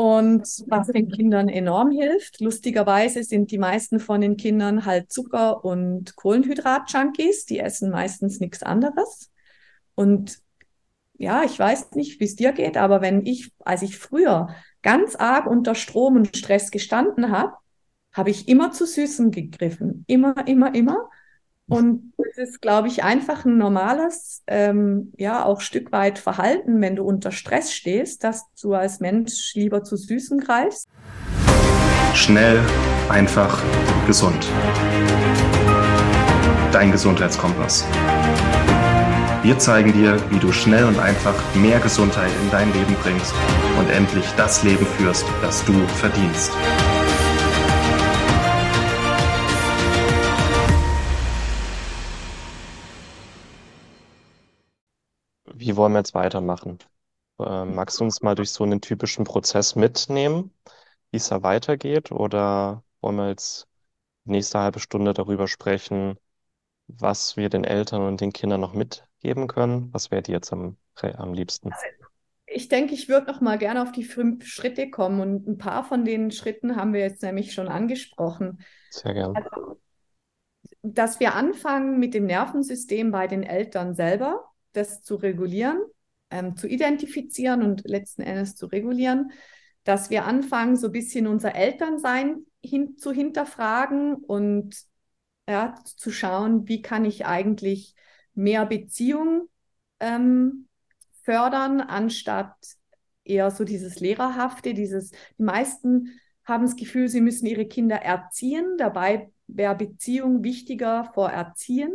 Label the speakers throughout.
Speaker 1: Und was den Kindern enorm hilft, lustigerweise sind die meisten von den Kindern halt Zucker- und Kohlenhydrat-Junkies. Die essen meistens nichts anderes. Und ja, ich weiß nicht, wie es dir geht, aber wenn ich, als ich früher ganz arg unter Strom und Stress gestanden habe, habe ich immer zu Süßen gegriffen. Immer, immer, immer. Und es ist, glaube ich, einfach ein normales, ähm, ja, auch Stück weit Verhalten, wenn du unter Stress stehst, dass du als Mensch lieber zu Süßen greifst.
Speaker 2: Schnell, einfach, gesund. Dein Gesundheitskompass. Wir zeigen dir, wie du schnell und einfach mehr Gesundheit in dein Leben bringst und endlich das Leben führst, das du verdienst.
Speaker 3: Wie wollen wir jetzt weitermachen? Äh, magst du uns mal durch so einen typischen Prozess mitnehmen, wie es da weitergeht? Oder wollen wir jetzt nächste halbe Stunde darüber sprechen, was wir den Eltern und den Kindern noch mitgeben können? Was wäre dir jetzt am, am liebsten?
Speaker 1: Ich denke, ich würde noch mal gerne auf die fünf Schritte kommen und ein paar von den Schritten haben wir jetzt nämlich schon angesprochen.
Speaker 3: Sehr gerne.
Speaker 1: Also, dass wir anfangen mit dem Nervensystem bei den Eltern selber das zu regulieren, ähm, zu identifizieren und letzten Endes zu regulieren, dass wir anfangen, so ein bisschen unser Elternsein hin, zu hinterfragen und ja, zu schauen, wie kann ich eigentlich mehr Beziehung ähm, fördern, anstatt eher so dieses Lehrerhafte, dieses, die meisten haben das Gefühl, sie müssen ihre Kinder erziehen, dabei wäre Beziehung wichtiger vor Erziehen.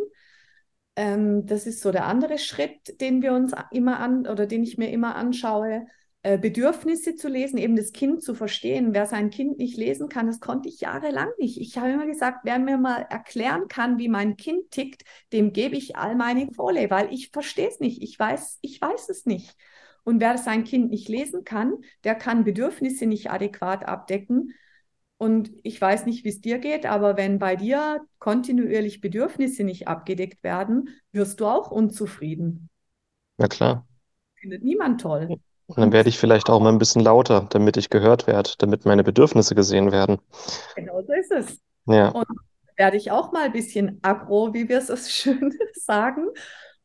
Speaker 1: Ähm, das ist so der andere Schritt, den wir uns immer an oder den ich mir immer anschaue. Äh, Bedürfnisse zu lesen, eben das Kind zu verstehen. Wer sein Kind nicht lesen kann, das konnte ich jahrelang nicht. Ich habe immer gesagt, wer mir mal erklären kann, wie mein Kind tickt, dem gebe ich all meine Kohle, weil ich verstehe es nicht. Ich weiß, ich weiß es nicht. Und wer sein Kind nicht lesen kann, der kann Bedürfnisse nicht adäquat abdecken. Und ich weiß nicht, wie es dir geht, aber wenn bei dir kontinuierlich Bedürfnisse nicht abgedeckt werden, wirst du auch unzufrieden.
Speaker 3: Na klar.
Speaker 1: Findet niemand toll.
Speaker 3: Und dann werde ich vielleicht auch mal ein bisschen lauter, damit ich gehört werde, damit meine Bedürfnisse gesehen werden.
Speaker 1: Genau so ist es.
Speaker 3: Ja.
Speaker 1: Und werde ich auch mal ein bisschen aggro, wie wir es so schön sagen.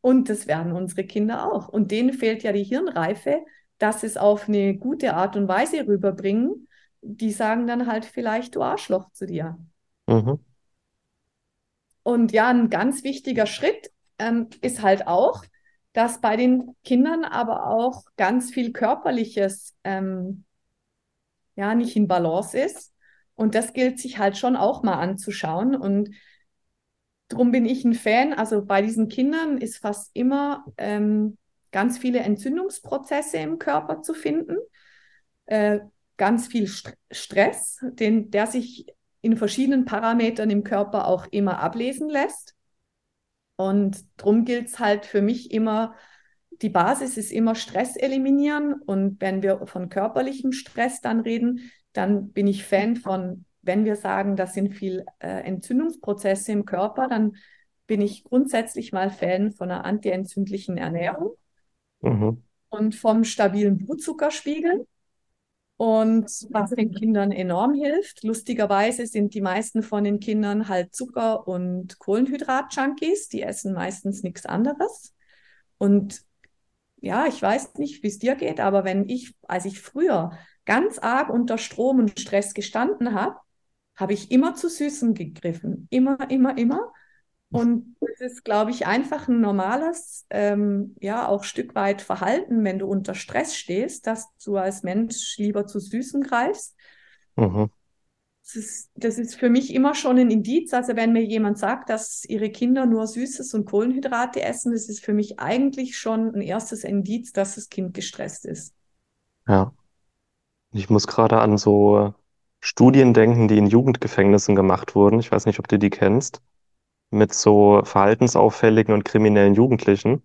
Speaker 1: Und das werden unsere Kinder auch. Und denen fehlt ja die Hirnreife, dass es auf eine gute Art und Weise rüberbringen, die sagen dann halt vielleicht, du Arschloch zu dir.
Speaker 3: Mhm.
Speaker 1: Und ja, ein ganz wichtiger Schritt ähm, ist halt auch, dass bei den Kindern aber auch ganz viel Körperliches ähm, ja nicht in Balance ist. Und das gilt sich halt schon auch mal anzuschauen. Und darum bin ich ein Fan. Also bei diesen Kindern ist fast immer ähm, ganz viele Entzündungsprozesse im Körper zu finden. Äh, ganz viel St Stress, den, der sich in verschiedenen Parametern im Körper auch immer ablesen lässt. Und darum gilt es halt für mich immer, die Basis ist immer Stress eliminieren. Und wenn wir von körperlichem Stress dann reden, dann bin ich Fan von, wenn wir sagen, das sind viel äh, Entzündungsprozesse im Körper, dann bin ich grundsätzlich mal Fan von einer antientzündlichen Ernährung
Speaker 3: Mhm.
Speaker 1: und vom stabilen Blutzuckerspiegel. Und was den Kindern enorm hilft, lustigerweise sind die meisten von den Kindern halt Zucker- und Kohlenhydrat-Junkies. Die essen meistens nichts anderes. Und ja, ich weiß nicht, wie es dir geht, aber wenn ich, als ich früher ganz arg unter Strom und Stress gestanden habe, habe ich immer zu Süßen gegriffen. Immer, immer, immer. Und es ist, glaube ich, einfach ein normales, ähm, ja, auch Stück weit Verhalten, wenn du unter Stress stehst, dass du als Mensch lieber zu Süßen greifst.
Speaker 3: Mhm.
Speaker 1: Das ist, das ist für mich immer schon ein Indiz. Also wenn mir jemand sagt, dass ihre Kinder nur Süßes und Kohlenhydrate essen, das ist für mich eigentlich schon ein erstes Indiz, dass das Kind gestresst ist.
Speaker 3: Ja. Ich muss gerade an so Studien denken, die in Jugendgefängnissen gemacht wurden. Ich weiß nicht, ob du die kennst mit so verhaltensauffälligen und kriminellen Jugendlichen,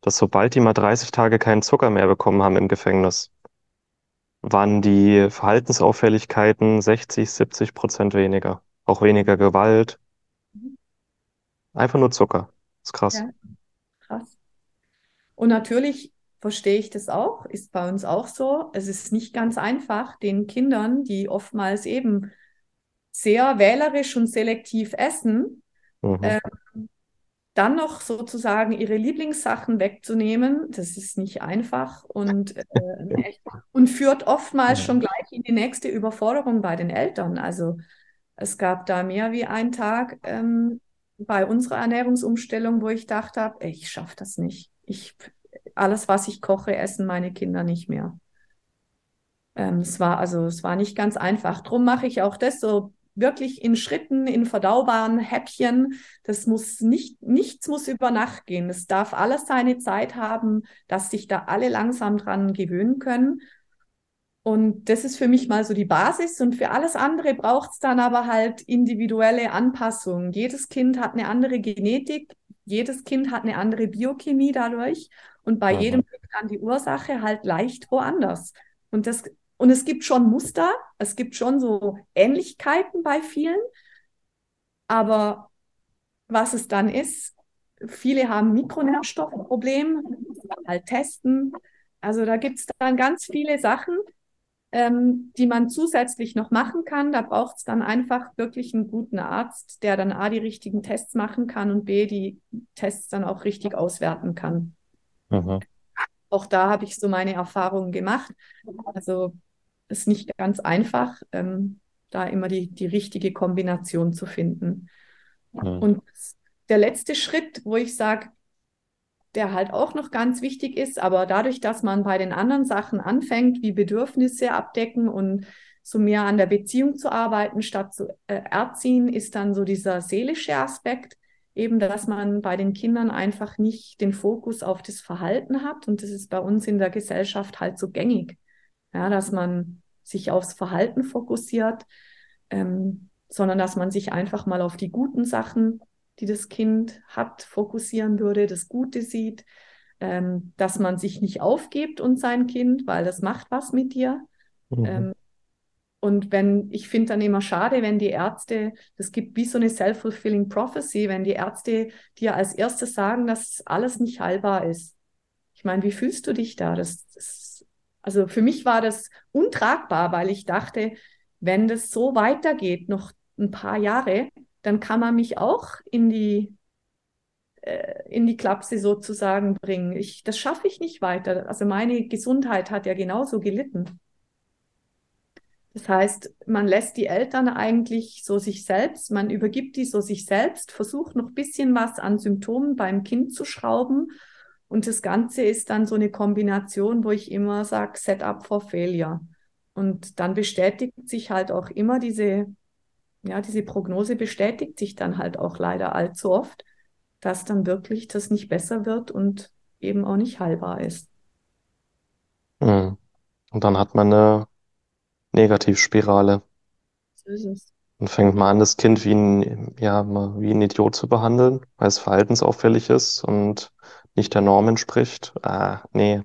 Speaker 3: dass sobald die mal 30 Tage keinen Zucker mehr bekommen haben im Gefängnis, waren die Verhaltensauffälligkeiten 60, 70 Prozent weniger. Auch weniger Gewalt. Einfach nur Zucker. ist krass.
Speaker 1: Ja, krass. Und natürlich verstehe ich das auch, ist bei uns auch so. Es ist nicht ganz einfach, den Kindern, die oftmals eben sehr wählerisch und selektiv essen, mhm. äh, dann noch sozusagen ihre Lieblingssachen wegzunehmen, das ist nicht einfach und, äh, und führt oftmals schon gleich in die nächste Überforderung bei den Eltern. Also es gab da mehr wie einen Tag ähm, bei unserer Ernährungsumstellung, wo ich dachte, ey, ich schaffe das nicht. Ich, alles, was ich koche, essen meine Kinder nicht mehr. Ähm, es war also, es war nicht ganz einfach. Drum mache ich auch das so wirklich in Schritten, in verdaubaren Häppchen. Das muss nicht, nichts muss über Nacht gehen. Es darf alles seine Zeit haben, dass sich da alle langsam dran gewöhnen können. Und das ist für mich mal so die Basis. Und für alles andere braucht es dann aber halt individuelle Anpassungen. Jedes Kind hat eine andere Genetik, jedes Kind hat eine andere Biochemie dadurch. Und bei Aha. jedem liegt dann die Ursache halt leicht woanders. Und das und es gibt schon Muster, es gibt schon so Ähnlichkeiten bei vielen. Aber was es dann ist, viele haben Mikronährstoffprobleme, halt testen. Also da gibt es dann ganz viele Sachen, ähm, die man zusätzlich noch machen kann. Da braucht es dann einfach wirklich einen guten Arzt, der dann A, die richtigen Tests machen kann und B, die Tests dann auch richtig auswerten kann. Mhm. Auch da habe ich so meine Erfahrungen gemacht. Also ist nicht ganz einfach, ähm, da immer die, die richtige Kombination zu finden. Mhm. Und der letzte Schritt, wo ich sage, der halt auch noch ganz wichtig ist, aber dadurch, dass man bei den anderen Sachen anfängt, wie Bedürfnisse abdecken und so mehr an der Beziehung zu arbeiten, statt zu äh, erziehen, ist dann so dieser seelische Aspekt, eben, dass man bei den Kindern einfach nicht den Fokus auf das Verhalten hat. Und das ist bei uns in der Gesellschaft halt so gängig, ja, dass man sich aufs Verhalten fokussiert, ähm, sondern dass man sich einfach mal auf die guten Sachen, die das Kind hat, fokussieren würde, das Gute sieht, ähm, dass man sich nicht aufgibt und sein Kind, weil das macht was mit dir. Mhm. Ähm, und wenn, ich finde dann immer schade, wenn die Ärzte, das gibt wie so eine self-fulfilling prophecy, wenn die Ärzte dir als erstes sagen, dass alles nicht heilbar ist. Ich meine, wie fühlst du dich da? Das, das also für mich war das untragbar, weil ich dachte, wenn das so weitergeht, noch ein paar Jahre, dann kann man mich auch in die, äh, in die Klapse sozusagen bringen. Ich, das schaffe ich nicht weiter. Also meine Gesundheit hat ja genauso gelitten. Das heißt, man lässt die Eltern eigentlich so sich selbst, man übergibt die so sich selbst, versucht noch ein bisschen was an Symptomen beim Kind zu schrauben und das Ganze ist dann so eine Kombination, wo ich immer sage, Setup for Failure. Und dann bestätigt sich halt auch immer diese, ja, diese Prognose bestätigt sich dann halt auch leider allzu oft, dass dann wirklich das nicht besser wird und eben auch nicht heilbar ist.
Speaker 3: Hm. Und dann hat man eine Negativspirale. So ist es. Und fängt man an, das Kind wie ein, ja, wie ein Idiot zu behandeln, weil es verhaltensauffällig ist und nicht der Norm entspricht. Ah, nee.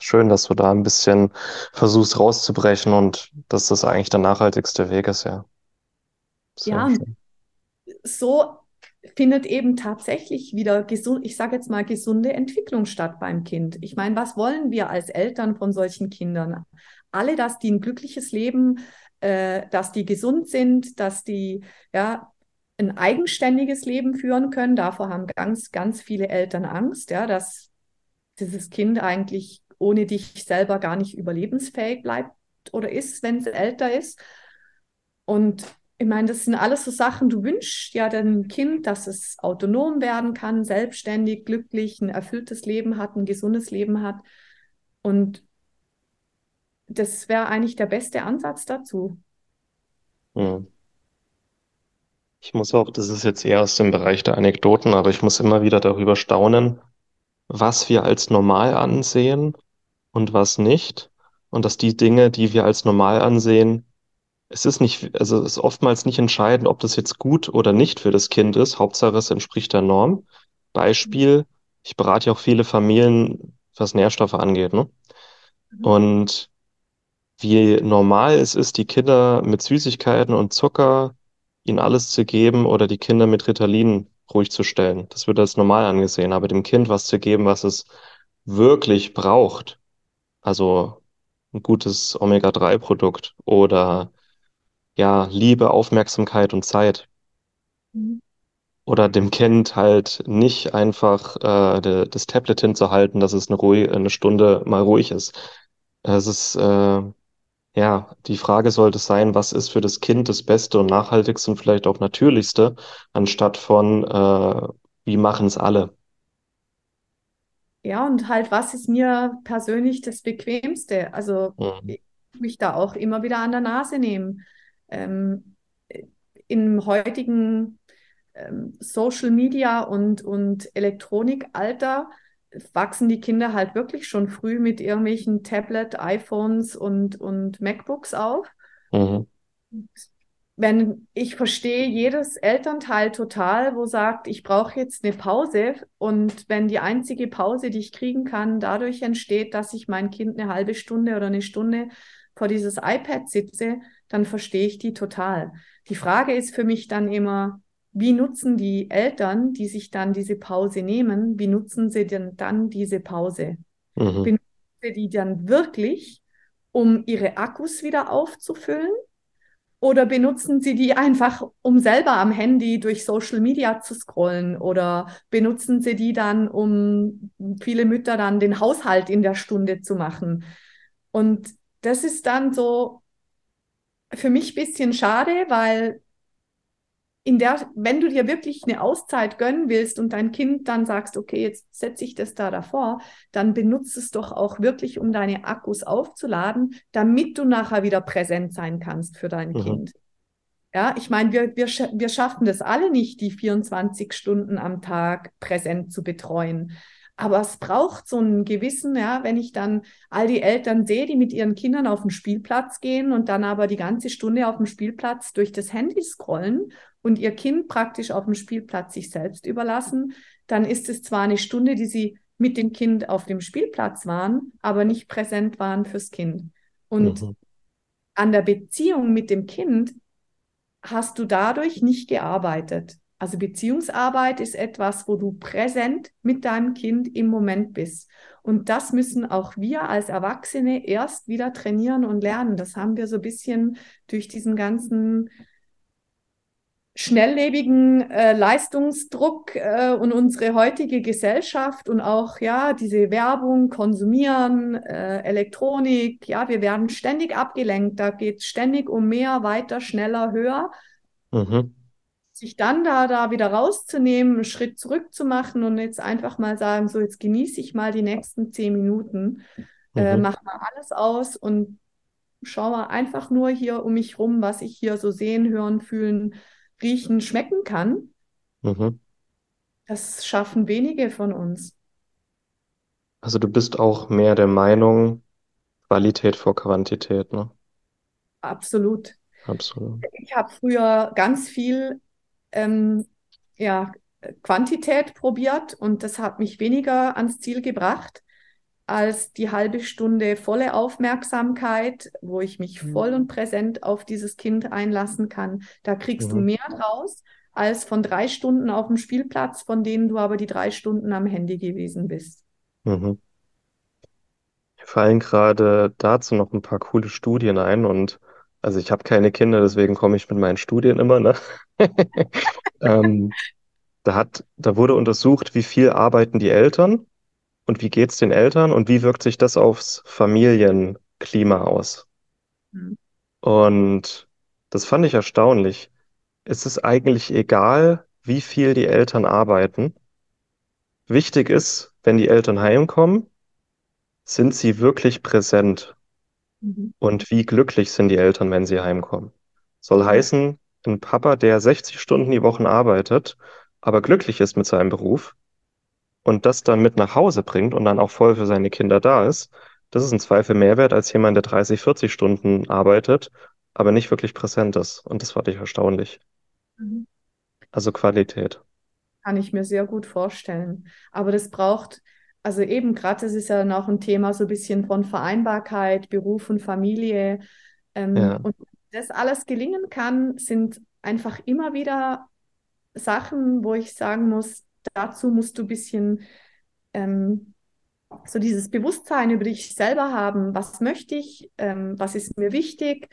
Speaker 3: Schön, dass du da ein bisschen versuchst rauszubrechen und dass das eigentlich der nachhaltigste Weg ist, ja.
Speaker 1: Sehr ja, schön. so findet eben tatsächlich wieder gesund, ich sage jetzt mal gesunde Entwicklung statt beim Kind. Ich meine, was wollen wir als Eltern von solchen Kindern? Alle, dass die ein glückliches Leben, äh, dass die gesund sind, dass die ja ein eigenständiges Leben führen können. Davor haben ganz, ganz viele Eltern Angst, ja, dass dieses Kind eigentlich ohne dich selber gar nicht überlebensfähig bleibt oder ist, wenn es älter ist. Und ich meine, das sind alles so Sachen, du wünschst ja dem Kind, dass es autonom werden kann, selbstständig, glücklich, ein erfülltes Leben hat, ein gesundes Leben hat. Und das wäre eigentlich der beste Ansatz dazu.
Speaker 3: Hm. Ich muss auch, das ist jetzt eher aus dem Bereich der Anekdoten, aber ich muss immer wieder darüber staunen, was wir als normal ansehen und was nicht. Und dass die Dinge, die wir als normal ansehen, es ist nicht, also es ist oftmals nicht entscheidend, ob das jetzt gut oder nicht für das Kind ist. Hauptsache, es entspricht der Norm. Beispiel, ich berate ja auch viele Familien, was Nährstoffe angeht, ne? Mhm. Und wie normal es ist, die Kinder mit Süßigkeiten und Zucker ihnen alles zu geben oder die Kinder mit Ritalin ruhig zu stellen. Das wird als normal angesehen, aber dem Kind was zu geben, was es wirklich braucht, also ein gutes Omega-3-Produkt oder ja, Liebe, Aufmerksamkeit und Zeit.
Speaker 1: Mhm.
Speaker 3: Oder dem Kind halt nicht einfach äh, de, das Tablet hinzuhalten, dass es eine, ruhig, eine Stunde mal ruhig ist. Es ist, äh, ja, die Frage sollte sein, was ist für das Kind das Beste und Nachhaltigste und vielleicht auch Natürlichste, anstatt von, äh, wie machen es alle.
Speaker 1: Ja, und halt, was ist mir persönlich das Bequemste? Also
Speaker 3: Mhm.
Speaker 1: ich mich da auch immer wieder an der Nase nehmen. Ähm, Im heutigen ähm, Social Media und, und Elektronikalter wachsen die Kinder halt wirklich schon früh mit irgendwelchen Tablet, iPhones und, und MacBooks auf.
Speaker 3: Mhm.
Speaker 1: Wenn ich verstehe jedes Elternteil total, wo sagt, ich brauche jetzt eine Pause und wenn die einzige Pause, die ich kriegen kann, dadurch entsteht, dass ich mein Kind eine halbe Stunde oder eine Stunde vor dieses iPad sitze, dann verstehe ich die total. Die Frage ist für mich dann immer, wie nutzen die Eltern, die sich dann diese Pause nehmen, wie nutzen sie denn dann diese Pause?
Speaker 3: Mhm.
Speaker 1: Benutzen sie die dann wirklich, um ihre Akkus wieder aufzufüllen? Oder benutzen Sie die einfach, um selber am Handy durch Social Media zu scrollen? Oder benutzen Sie die dann, um viele Mütter dann den Haushalt in der Stunde zu machen? Und das ist dann so für mich ein bisschen schade, weil in der, wenn du dir wirklich eine Auszeit gönnen willst und dein Kind dann sagst, okay, jetzt setze ich das da davor, dann benutze es doch auch wirklich, um deine Akkus aufzuladen, damit du nachher wieder präsent sein kannst für dein
Speaker 3: Mhm.
Speaker 1: Kind. Ja, ich meine, wir, wir, wir schaffen das alle nicht, die 24 Stunden am Tag präsent zu betreuen. Aber es braucht so einen gewissen, ja, wenn ich dann all die Eltern sehe, die mit ihren Kindern auf den Spielplatz gehen und dann aber die ganze Stunde auf dem Spielplatz durch das Handy scrollen und ihr Kind praktisch auf dem Spielplatz sich selbst überlassen, dann ist es zwar eine Stunde, die sie mit dem Kind auf dem Spielplatz waren, aber nicht präsent waren fürs Kind. Und
Speaker 3: Mhm.
Speaker 1: an der Beziehung mit dem Kind hast du dadurch nicht gearbeitet. Also Beziehungsarbeit ist etwas, wo du präsent mit deinem Kind im Moment bist. Und das müssen auch wir als Erwachsene erst wieder trainieren und lernen. Das haben wir so ein bisschen durch diesen ganzen schnelllebigen äh, Leistungsdruck äh, und unsere heutige Gesellschaft und auch ja diese Werbung, Konsumieren, äh, Elektronik, ja, wir werden ständig abgelenkt. Da geht es ständig um mehr, weiter, schneller, höher.
Speaker 3: Mhm.
Speaker 1: Sich dann da, da wieder rauszunehmen, einen Schritt zurück zu machen und jetzt einfach mal sagen, so jetzt genieße ich mal die nächsten zehn Minuten, äh,
Speaker 3: Mhm.
Speaker 1: mach mal alles aus und schau mal einfach nur hier um mich rum, was ich hier so sehen, hören, fühlen, riechen, schmecken kann.
Speaker 3: Mhm.
Speaker 1: Das schaffen wenige von uns.
Speaker 3: Also du bist auch mehr der Meinung, Qualität vor Quantität, ne?
Speaker 1: Absolut.
Speaker 3: Absolut.
Speaker 1: Ich habe früher ganz viel ähm, ja, Quantität probiert und das hat mich weniger ans Ziel gebracht als die halbe Stunde volle Aufmerksamkeit, wo ich mich voll und präsent auf dieses Kind einlassen kann. Da kriegst du
Speaker 3: Mhm.
Speaker 1: mehr draus als von drei Stunden auf dem Spielplatz, von denen du aber die drei Stunden am Handy gewesen bist.
Speaker 3: Mhm. Mir fallen gerade dazu noch ein paar coole Studien ein und also ich habe keine Kinder, deswegen komme ich mit meinen Studien immer, ne? Ähm, da hat, da wurde untersucht, wie viel arbeiten die Eltern und wie geht's den Eltern und wie wirkt sich das aufs Familienklima aus?
Speaker 1: Mhm.
Speaker 3: Und das fand ich erstaunlich. Es ist eigentlich egal, wie viel die Eltern arbeiten. Wichtig ist, wenn die Eltern heimkommen, sind sie wirklich präsent
Speaker 1: Mhm.
Speaker 3: und wie glücklich sind die Eltern, wenn sie heimkommen. Soll heißen, ein Papa, der 60 Stunden die Woche arbeitet, aber glücklich ist mit seinem Beruf und das dann mit nach Hause bringt und dann auch voll für seine Kinder da ist, das ist im Zweifel mehr wert als jemand, der 30, 40 Stunden arbeitet, aber nicht wirklich präsent ist. Und das fand ich erstaunlich.
Speaker 1: Mhm.
Speaker 3: Also Qualität.
Speaker 1: Kann ich mir sehr gut vorstellen. Aber das braucht, also eben gerade, das ist ja noch ein Thema so ein bisschen von Vereinbarkeit, Beruf und Familie. Ähm,
Speaker 3: Ja.
Speaker 1: und das alles gelingen kann, sind einfach immer wieder Sachen, wo ich sagen muss, dazu musst du ein bisschen ähm, so dieses Bewusstsein über dich selber haben, was möchte ich, ähm, was ist mir wichtig,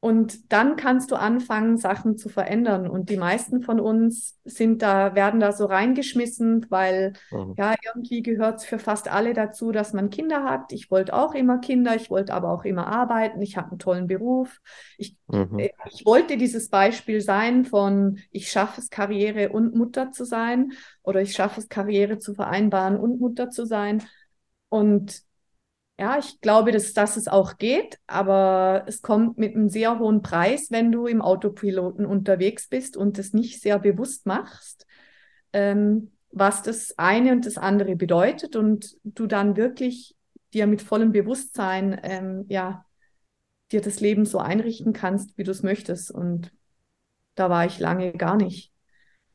Speaker 1: und dann kannst du anfangen, Sachen zu verändern. Und die meisten von uns sind da, werden da so reingeschmissen, weil mhm. ja, irgendwie gehört es für fast alle dazu, dass man Kinder hat. Ich wollte auch immer Kinder, ich wollte aber auch immer arbeiten, ich habe einen tollen Beruf. Ich, mhm. äh, ich wollte dieses Beispiel sein von, ich schaffe es, Karriere und Mutter zu sein oder ich schaffe es, Karriere zu vereinbaren und Mutter zu sein. Und ja, ich glaube, dass, dass es auch geht, aber es kommt mit einem sehr hohen Preis, wenn du im Autopiloten unterwegs bist und es nicht sehr bewusst machst, ähm, was das eine und das andere bedeutet und du dann wirklich dir mit vollem Bewusstsein, ähm, ja, dir das Leben so einrichten kannst, wie du es möchtest. Und da war ich lange gar nicht.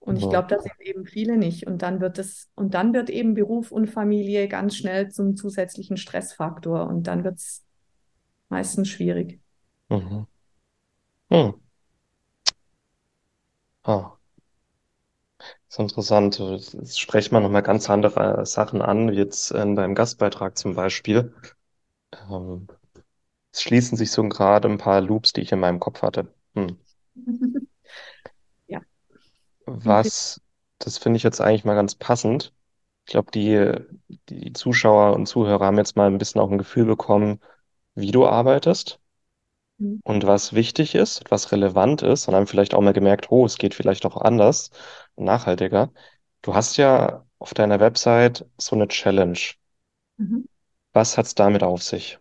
Speaker 1: Und ich glaube, das sind eben viele nicht. Und dann wird es, und dann wird eben Beruf und Familie ganz schnell zum zusätzlichen Stressfaktor und dann wird es meistens schwierig. Mhm. Hm.
Speaker 3: Ah. Das ist interessant. Jetzt sprechen wir nochmal ganz andere Sachen an, wie jetzt äh, beim Gastbeitrag zum Beispiel. Ähm, es schließen sich so gerade ein paar Loops, die ich in meinem Kopf hatte. Hm. Was, das finde ich jetzt eigentlich mal ganz passend. Ich glaube, die, die Zuschauer und Zuhörer haben jetzt mal ein bisschen auch ein Gefühl bekommen, wie du arbeitest Mhm. und was wichtig ist, was relevant ist und haben vielleicht auch mal gemerkt, oh, es geht vielleicht auch anders und nachhaltiger. Du hast ja auf deiner Website so eine Challenge. Mhm. Was hat's damit auf sich?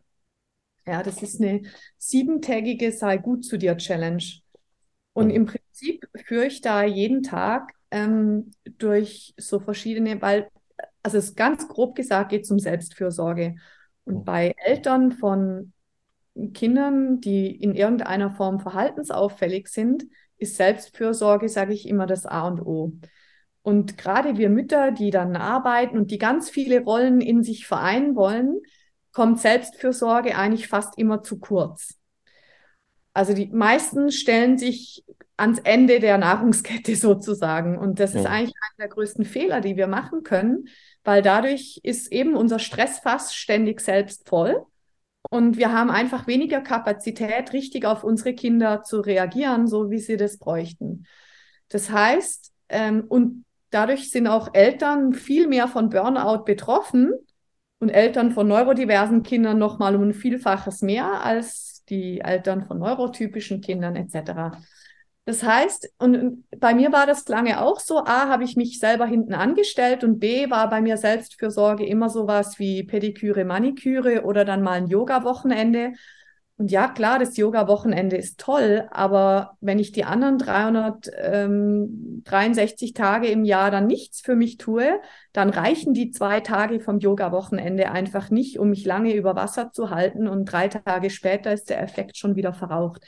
Speaker 1: Ja, das ist eine siebentägige Sei gut zu dir Challenge. Und im Prinzip führe ich da jeden Tag ähm, durch so verschiedene, weil, also es ganz grob gesagt geht es um Selbstfürsorge. Und mhm. bei Eltern von Kindern, die in irgendeiner Form verhaltensauffällig sind, ist Selbstfürsorge, sage ich immer, das A und O. Und gerade wir Mütter, die dann arbeiten und die ganz viele Rollen in sich vereinen wollen, kommt Selbstfürsorge eigentlich fast immer zu kurz. Also die meisten stellen sich ans Ende der Nahrungskette sozusagen. Und das ja. ist eigentlich einer der größten Fehler, die wir machen können, weil dadurch ist eben unser Stressfass ständig selbst voll. Und wir haben einfach weniger Kapazität, richtig auf unsere Kinder zu reagieren, so wie sie das bräuchten. Das heißt, ähm, und dadurch sind auch Eltern viel mehr von Burnout betroffen und Eltern von neurodiversen Kindern nochmal um ein Vielfaches mehr als die Eltern von neurotypischen Kindern etc. Das heißt, und bei mir war das lange auch so, A, habe ich mich selber hinten angestellt und B, war bei mir Selbstfürsorge immer sowas wie Pediküre, Maniküre oder dann mal ein Yoga-Wochenende. Und ja, klar, das Yoga-Wochenende ist toll, aber wenn ich die anderen 363 ähm, Tage im Jahr dann nichts für mich tue, dann reichen die zwei Tage vom Yoga-Wochenende einfach nicht, um mich lange über Wasser zu halten und drei Tage später ist der Effekt schon wieder verraucht.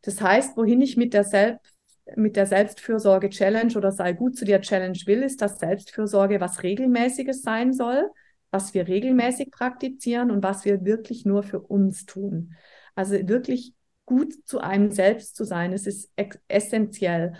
Speaker 1: Das heißt, wohin ich mit der Selbst mit der Selbstfürsorge Challenge oder sei gut zu dir Challenge will, ist, dass Selbstfürsorge was regelmäßiges sein soll, was wir regelmäßig praktizieren und was wir wirklich nur für uns tun. Also wirklich gut zu einem selbst zu sein, es ist essentiell.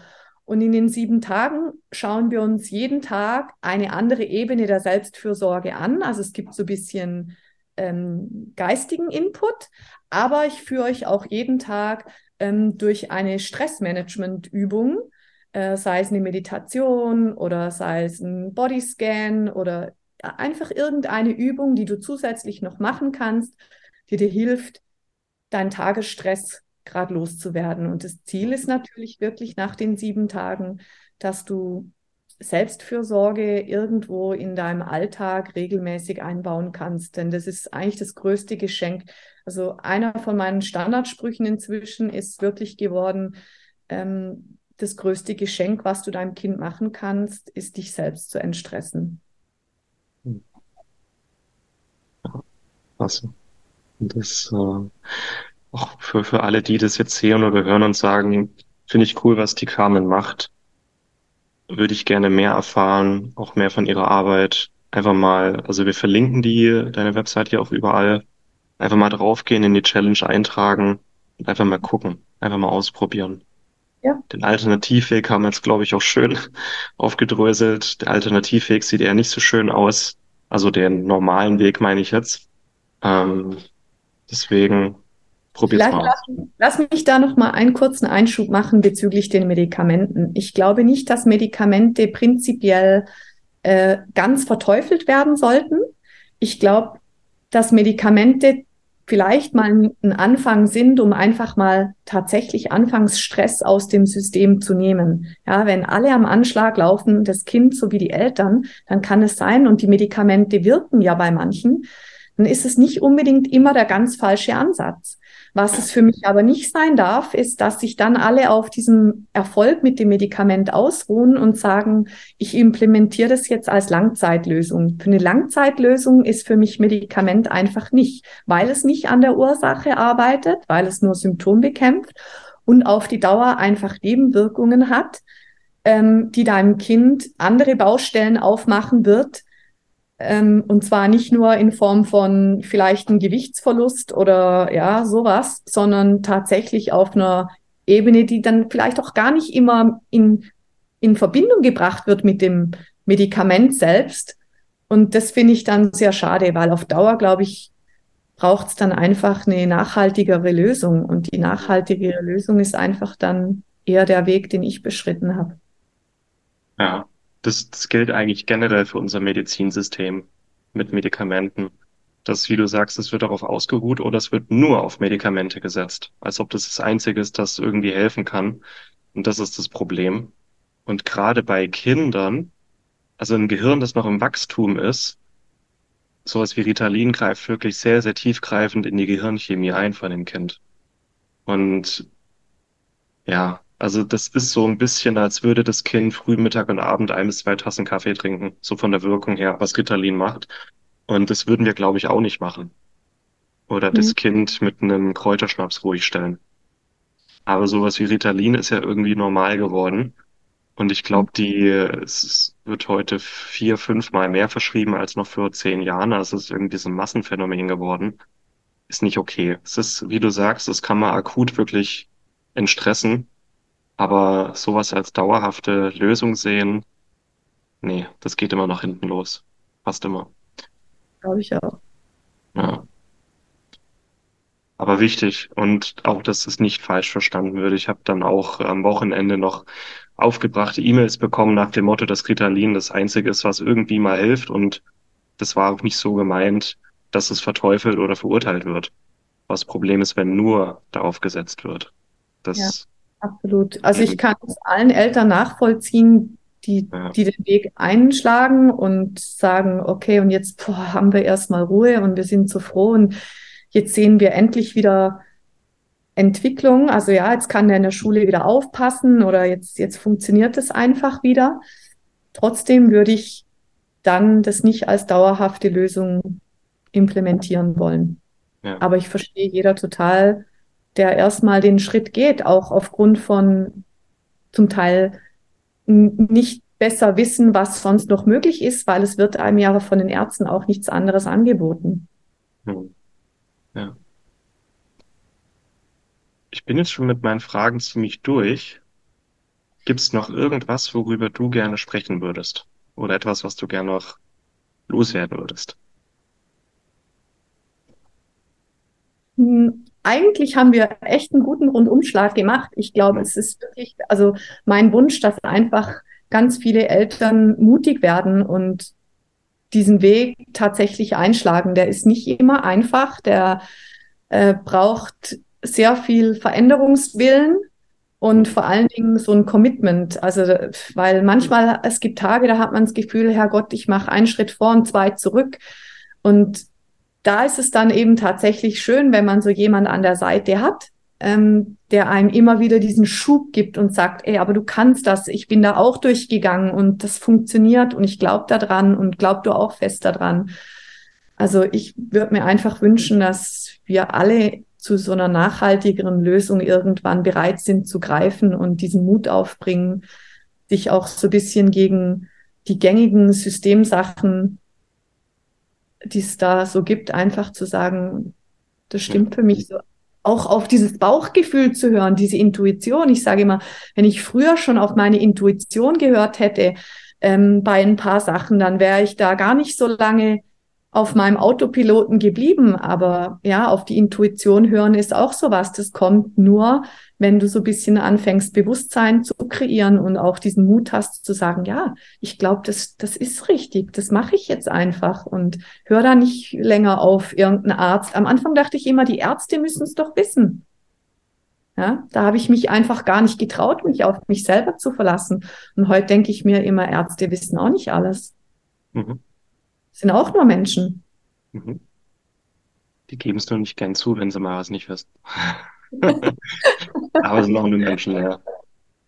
Speaker 1: Und in den sieben Tagen schauen wir uns jeden Tag eine andere Ebene der Selbstfürsorge an. Also es gibt so ein bisschen ähm, geistigen Input, aber ich führe euch auch jeden Tag ähm, durch eine Stressmanagement-Übung, äh, sei es eine Meditation oder sei es ein Bodyscan oder einfach irgendeine Übung, die du zusätzlich noch machen kannst, die dir hilft, deinen Tagesstress gerade loszuwerden. Und das Ziel ist natürlich wirklich nach den sieben Tagen, dass du Selbstfürsorge irgendwo in deinem Alltag regelmäßig einbauen kannst. Denn das ist eigentlich das größte Geschenk. Also einer von meinen Standardsprüchen inzwischen ist wirklich geworden, ähm, das größte Geschenk, was du deinem Kind machen kannst, ist dich selbst zu entstressen.
Speaker 3: Awesome. Das äh, auch für, für alle, die das jetzt sehen oder hören und sagen, finde ich cool, was die Carmen macht. Würde ich gerne mehr erfahren, auch mehr von ihrer Arbeit. Einfach mal, also wir verlinken die, deine Website hier auch überall. Einfach mal draufgehen, in die Challenge eintragen und einfach mal gucken, einfach mal ausprobieren. Ja. Den Alternativweg haben wir jetzt, glaube ich, auch schön aufgedröselt. Der Alternativweg sieht eher nicht so schön aus. Also den normalen Weg meine ich jetzt. Ähm, deswegen probier's mal
Speaker 1: lass, lass mich da noch mal einen kurzen Einschub machen bezüglich den Medikamenten. Ich glaube nicht, dass Medikamente prinzipiell äh, ganz verteufelt werden sollten. Ich glaube, dass Medikamente vielleicht mal ein Anfang sind, um einfach mal tatsächlich Anfangsstress aus dem System zu nehmen. Ja, wenn alle am Anschlag laufen, das Kind sowie die Eltern, dann kann es sein, und die Medikamente wirken ja bei manchen, dann ist es nicht unbedingt immer der ganz falsche Ansatz. Was es für mich aber nicht sein darf, ist, dass sich dann alle auf diesem Erfolg mit dem Medikament ausruhen und sagen, ich implementiere das jetzt als Langzeitlösung. Für eine Langzeitlösung ist für mich Medikament einfach nicht, weil es nicht an der Ursache arbeitet, weil es nur Symptom bekämpft und auf die Dauer einfach Nebenwirkungen hat, ähm, die deinem Kind andere Baustellen aufmachen wird, ähm, und zwar nicht nur in Form von vielleicht einem Gewichtsverlust oder ja, sowas, sondern tatsächlich auf einer Ebene, die dann vielleicht auch gar nicht immer in, in Verbindung gebracht wird mit dem Medikament selbst. Und das finde ich dann sehr schade, weil auf Dauer, glaube ich, braucht es dann einfach eine nachhaltigere Lösung. Und die nachhaltigere Lösung ist einfach dann eher der Weg, den ich beschritten habe.
Speaker 3: Ja. Das, das gilt eigentlich generell für unser Medizinsystem mit Medikamenten. Das, wie du sagst, es wird darauf ausgeruht oder es wird nur auf Medikamente gesetzt, als ob das das Einzige ist, das irgendwie helfen kann. Und das ist das Problem. Und gerade bei Kindern, also ein Gehirn, das noch im Wachstum ist, sowas wie Ritalin greift wirklich sehr, sehr tiefgreifend in die Gehirnchemie ein von dem Kind. Und ja, also das ist so ein bisschen, als würde das Kind früh, Mittag und Abend ein bis zwei Tassen Kaffee trinken, so von der Wirkung her, was Ritalin macht. Und das würden wir, glaube ich, auch nicht machen. Oder das
Speaker 1: Mhm.
Speaker 3: Kind mit einem Kräuterschnaps ruhig stellen. Aber sowas wie Ritalin ist ja irgendwie normal geworden. Und ich glaube, die, es wird heute vier, fünfmal mehr verschrieben als noch vor zehn Jahren. Also es ist irgendwie so ein Massenphänomen geworden. Ist nicht okay. Es ist, wie du sagst, das kann man akut wirklich entstressen. Aber sowas als dauerhafte Lösung sehen, nee, das geht immer nach hinten los. Fast immer.
Speaker 1: Glaube ich auch.
Speaker 3: Ja. Aber wichtig und auch, dass es nicht falsch verstanden wird. Ich habe dann auch am Wochenende noch aufgebrachte E-Mails bekommen nach dem Motto, dass Ritalin das Einzige ist, was irgendwie mal hilft. Und das war auch nicht so gemeint, dass es verteufelt oder verurteilt wird. Was das Problem ist, wenn nur darauf gesetzt wird. Das,
Speaker 1: absolut. Also ich kann es allen Eltern nachvollziehen, die,
Speaker 3: ja,
Speaker 1: die den Weg einschlagen und sagen, okay, und jetzt boah, haben wir erstmal Ruhe und wir sind so froh und jetzt sehen wir endlich wieder Entwicklung. Also ja, jetzt kann der in der Schule wieder aufpassen oder jetzt, jetzt funktioniert es einfach wieder. Trotzdem würde ich dann das nicht als dauerhafte Lösung implementieren wollen.
Speaker 3: ja,
Speaker 1: Aber ich verstehe jeder total, der erstmal den Schritt geht, auch aufgrund von zum Teil nicht besser wissen, was sonst noch möglich ist, weil es wird einem ja von den Ärzten auch nichts anderes angeboten.
Speaker 3: hm, ja. Ich bin jetzt schon mit meinen Fragen ziemlich durch. Gibt es noch irgendwas, worüber du gerne sprechen würdest? Oder etwas, was du gerne noch loswerden würdest?
Speaker 1: Hm, Eigentlich haben wir echt einen guten Rundumschlag gemacht. Ich glaube,
Speaker 3: Hm,
Speaker 1: es ist wirklich, also mein Wunsch, dass einfach ganz viele Eltern mutig werden und diesen Weg tatsächlich einschlagen. Der ist nicht immer einfach, der äh, braucht sehr viel Veränderungswillen und vor allen Dingen so ein Commitment. Also, weil manchmal, es gibt Tage, da hat man das Gefühl, Herrgott, ich mache einen Schritt vor und zwei zurück. Und da ist es dann eben tatsächlich schön, wenn man so jemand an der Seite hat, ähm, der einem immer wieder diesen Schub gibt und sagt, ey, aber du kannst das, ich bin da auch durchgegangen und das funktioniert und ich glaube daran und glaub du auch fest daran. Also ich würde mir einfach wünschen, dass wir alle zu so einer nachhaltigeren Lösung irgendwann bereit sind zu greifen und diesen Mut aufbringen, sich auch so ein bisschen gegen die gängigen Systemsachen, die es da so gibt, einfach zu sagen, das stimmt für mich so. Auch auf dieses Bauchgefühl zu hören, diese Intuition. Ich sage immer, wenn ich früher schon auf meine Intuition gehört hätte, ähm, bei ein paar Sachen, dann wäre ich da gar nicht so lange auf meinem Autopiloten geblieben. Aber ja, auf die Intuition hören ist auch sowas. Das kommt nur, wenn du so ein bisschen anfängst, Bewusstsein zu kreieren und auch diesen Mut hast zu sagen, ja, ich glaube, das, das ist richtig, das mache ich jetzt einfach und hör da nicht länger auf irgendeinen Arzt. Am Anfang dachte ich immer, die Ärzte müssen es doch wissen. Ja, da habe ich mich einfach gar nicht getraut, mich auf mich selber zu verlassen. Und heute denke ich mir immer, Ärzte wissen auch nicht alles. Mhm. Sind auch nur Menschen. Mhm.
Speaker 3: Die geben es nur nicht gern zu, wenn sie mal was nicht wissen. Aber sind auch nur Menschen, ja.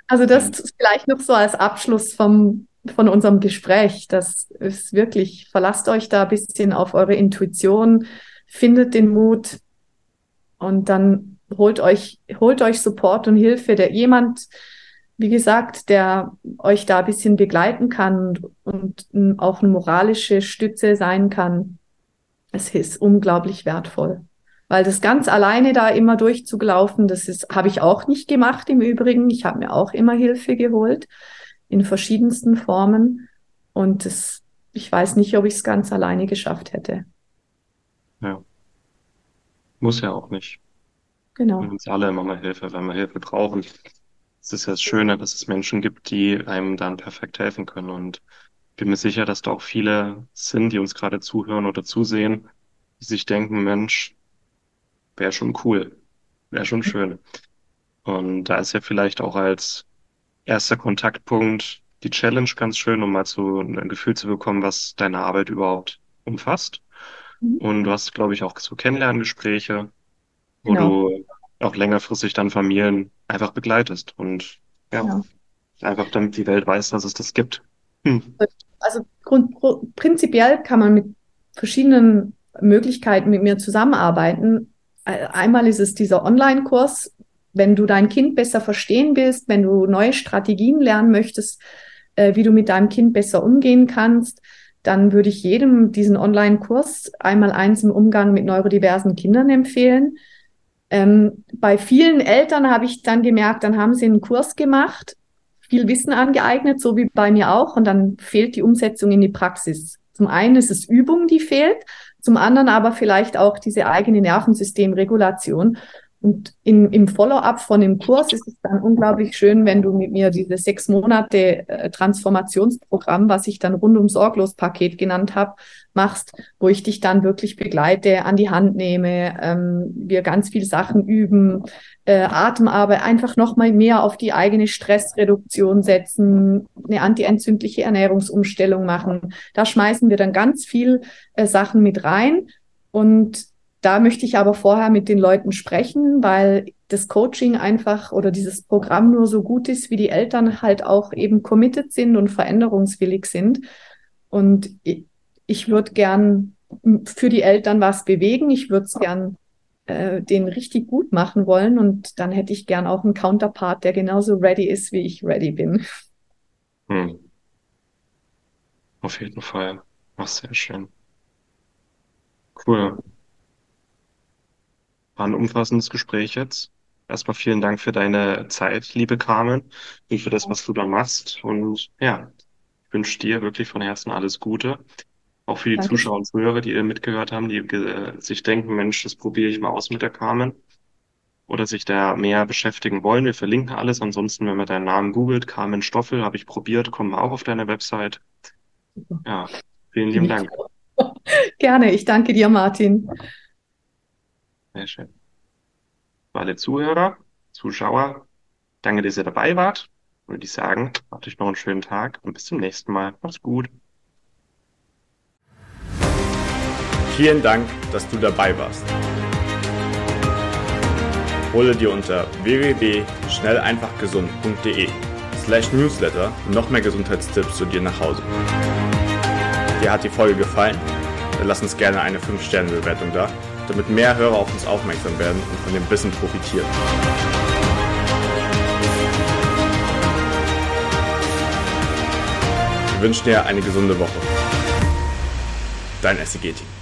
Speaker 1: Also das ist vielleicht noch so als Abschluss vom, von unserem Gespräch. Das ist wirklich, verlasst euch da ein bisschen auf eure Intuition, findet den Mut und dann holt euch, holt euch Support und Hilfe, der jemand, wie gesagt, der euch da ein bisschen begleiten kann und, und auch eine moralische Stütze sein kann. Es ist unglaublich wertvoll. Weil das ganz alleine da immer durchzugelaufen, das ist, habe ich auch nicht gemacht im Übrigen. Ich habe mir auch immer Hilfe geholt in verschiedensten Formen. Und das, ich weiß nicht, ob ich es ganz alleine geschafft hätte.
Speaker 3: Ja. Muss ja auch nicht.
Speaker 1: Genau.
Speaker 3: Wir uns alle immer mal Hilfe, wenn wir Hilfe brauchen. Es ist ja das Schöne, dass es Menschen gibt, die einem dann perfekt helfen können. Und ich bin mir sicher, dass da auch viele sind, die uns gerade zuhören oder zusehen, die sich denken, Mensch, wäre schon cool, wäre schon schön. Und da ist ja vielleicht auch als erster Kontaktpunkt die Challenge ganz schön, um mal so ein Gefühl zu bekommen, was deine Arbeit überhaupt umfasst. Mhm. Und du hast, glaube ich, auch so Kennenlerngespräche wo genau. du auch längerfristig dann Familien einfach begleitest und ja, genau. einfach damit die Welt weiß, dass es das gibt.
Speaker 1: Hm. Also grund, prinzipiell kann man mit verschiedenen Möglichkeiten mit mir zusammenarbeiten. Einmal ist es dieser Online-Kurs, wenn du dein Kind besser verstehen willst, wenn du neue Strategien lernen möchtest, äh, wie du mit deinem Kind besser umgehen kannst, dann würde ich jedem diesen Online-Kurs einmal eins im Umgang mit neurodiversen Kindern empfehlen. Ähm, bei vielen Eltern habe ich dann gemerkt, dann haben sie einen Kurs gemacht, viel Wissen angeeignet, so wie bei mir auch, und dann fehlt die Umsetzung in die Praxis. Zum einen ist es Übung, die fehlt, zum anderen aber vielleicht auch diese eigene Nervensystemregulation. Und in, im Follow-up von dem Kurs ist es dann unglaublich schön, wenn du mit mir diese sechs Monate äh, Transformationsprogramm, was ich dann rundum sorglos Paket genannt habe, machst, wo ich dich dann wirklich begleite, an die Hand nehme, ähm, wir ganz viel Sachen üben, äh, Atemarbeit, einfach nochmal mehr auf die eigene Stressreduktion setzen, eine antientzündliche Ernährungsumstellung machen. Da schmeißen wir dann ganz viel äh, Sachen mit rein und da möchte ich aber vorher mit den Leuten sprechen, weil das Coaching einfach oder dieses Programm nur so gut ist, wie die Eltern halt auch eben committed sind und veränderungswillig sind. Und ich würde gern für die Eltern was bewegen. Ich würde es gern äh, den richtig gut machen wollen. Und dann hätte ich gern auch einen Counterpart, der genauso ready ist, wie ich ready bin. Hm.
Speaker 3: Auf jeden Fall. Ach, sehr schön. Cool. War ein umfassendes Gespräch jetzt. Erstmal vielen Dank für deine Zeit, liebe Carmen, und für das, was du da machst. Und ja, ich wünsche dir wirklich von Herzen alles Gute. Auch für die Danke. Zuschauer und Zuhörer, die mitgehört haben, die äh, sich denken, Mensch, das probiere ich mal aus mit der Carmen. Oder sich da mehr beschäftigen wollen. Wir verlinken alles. Ansonsten, wenn man deinen Namen googelt, Carmen Stoffel, habe ich probiert, kommen wir auch auf deine Website. Ja, vielen lieben Dank.
Speaker 1: Gerne, ich danke dir, Martin.
Speaker 3: Sehr schön. Für alle Zuhörer, Zuschauer, danke, dass ihr dabei wart. Würde ich sagen, macht euch noch einen schönen Tag und bis zum nächsten Mal. Macht's gut.
Speaker 4: Vielen Dank, dass du dabei warst. Hole dir unter www.schnelleinfachgesund.de slash newsletter noch mehr Gesundheitstipps zu dir nach Hause. Dir hat die Folge gefallen? Dann lass uns gerne eine 5-Sterne-Bewertung da damit mehr Hörer auf uns aufmerksam werden und von dem Wissen profitieren. Wir wünschen dir eine gesunde Woche. Dein SEG-Team.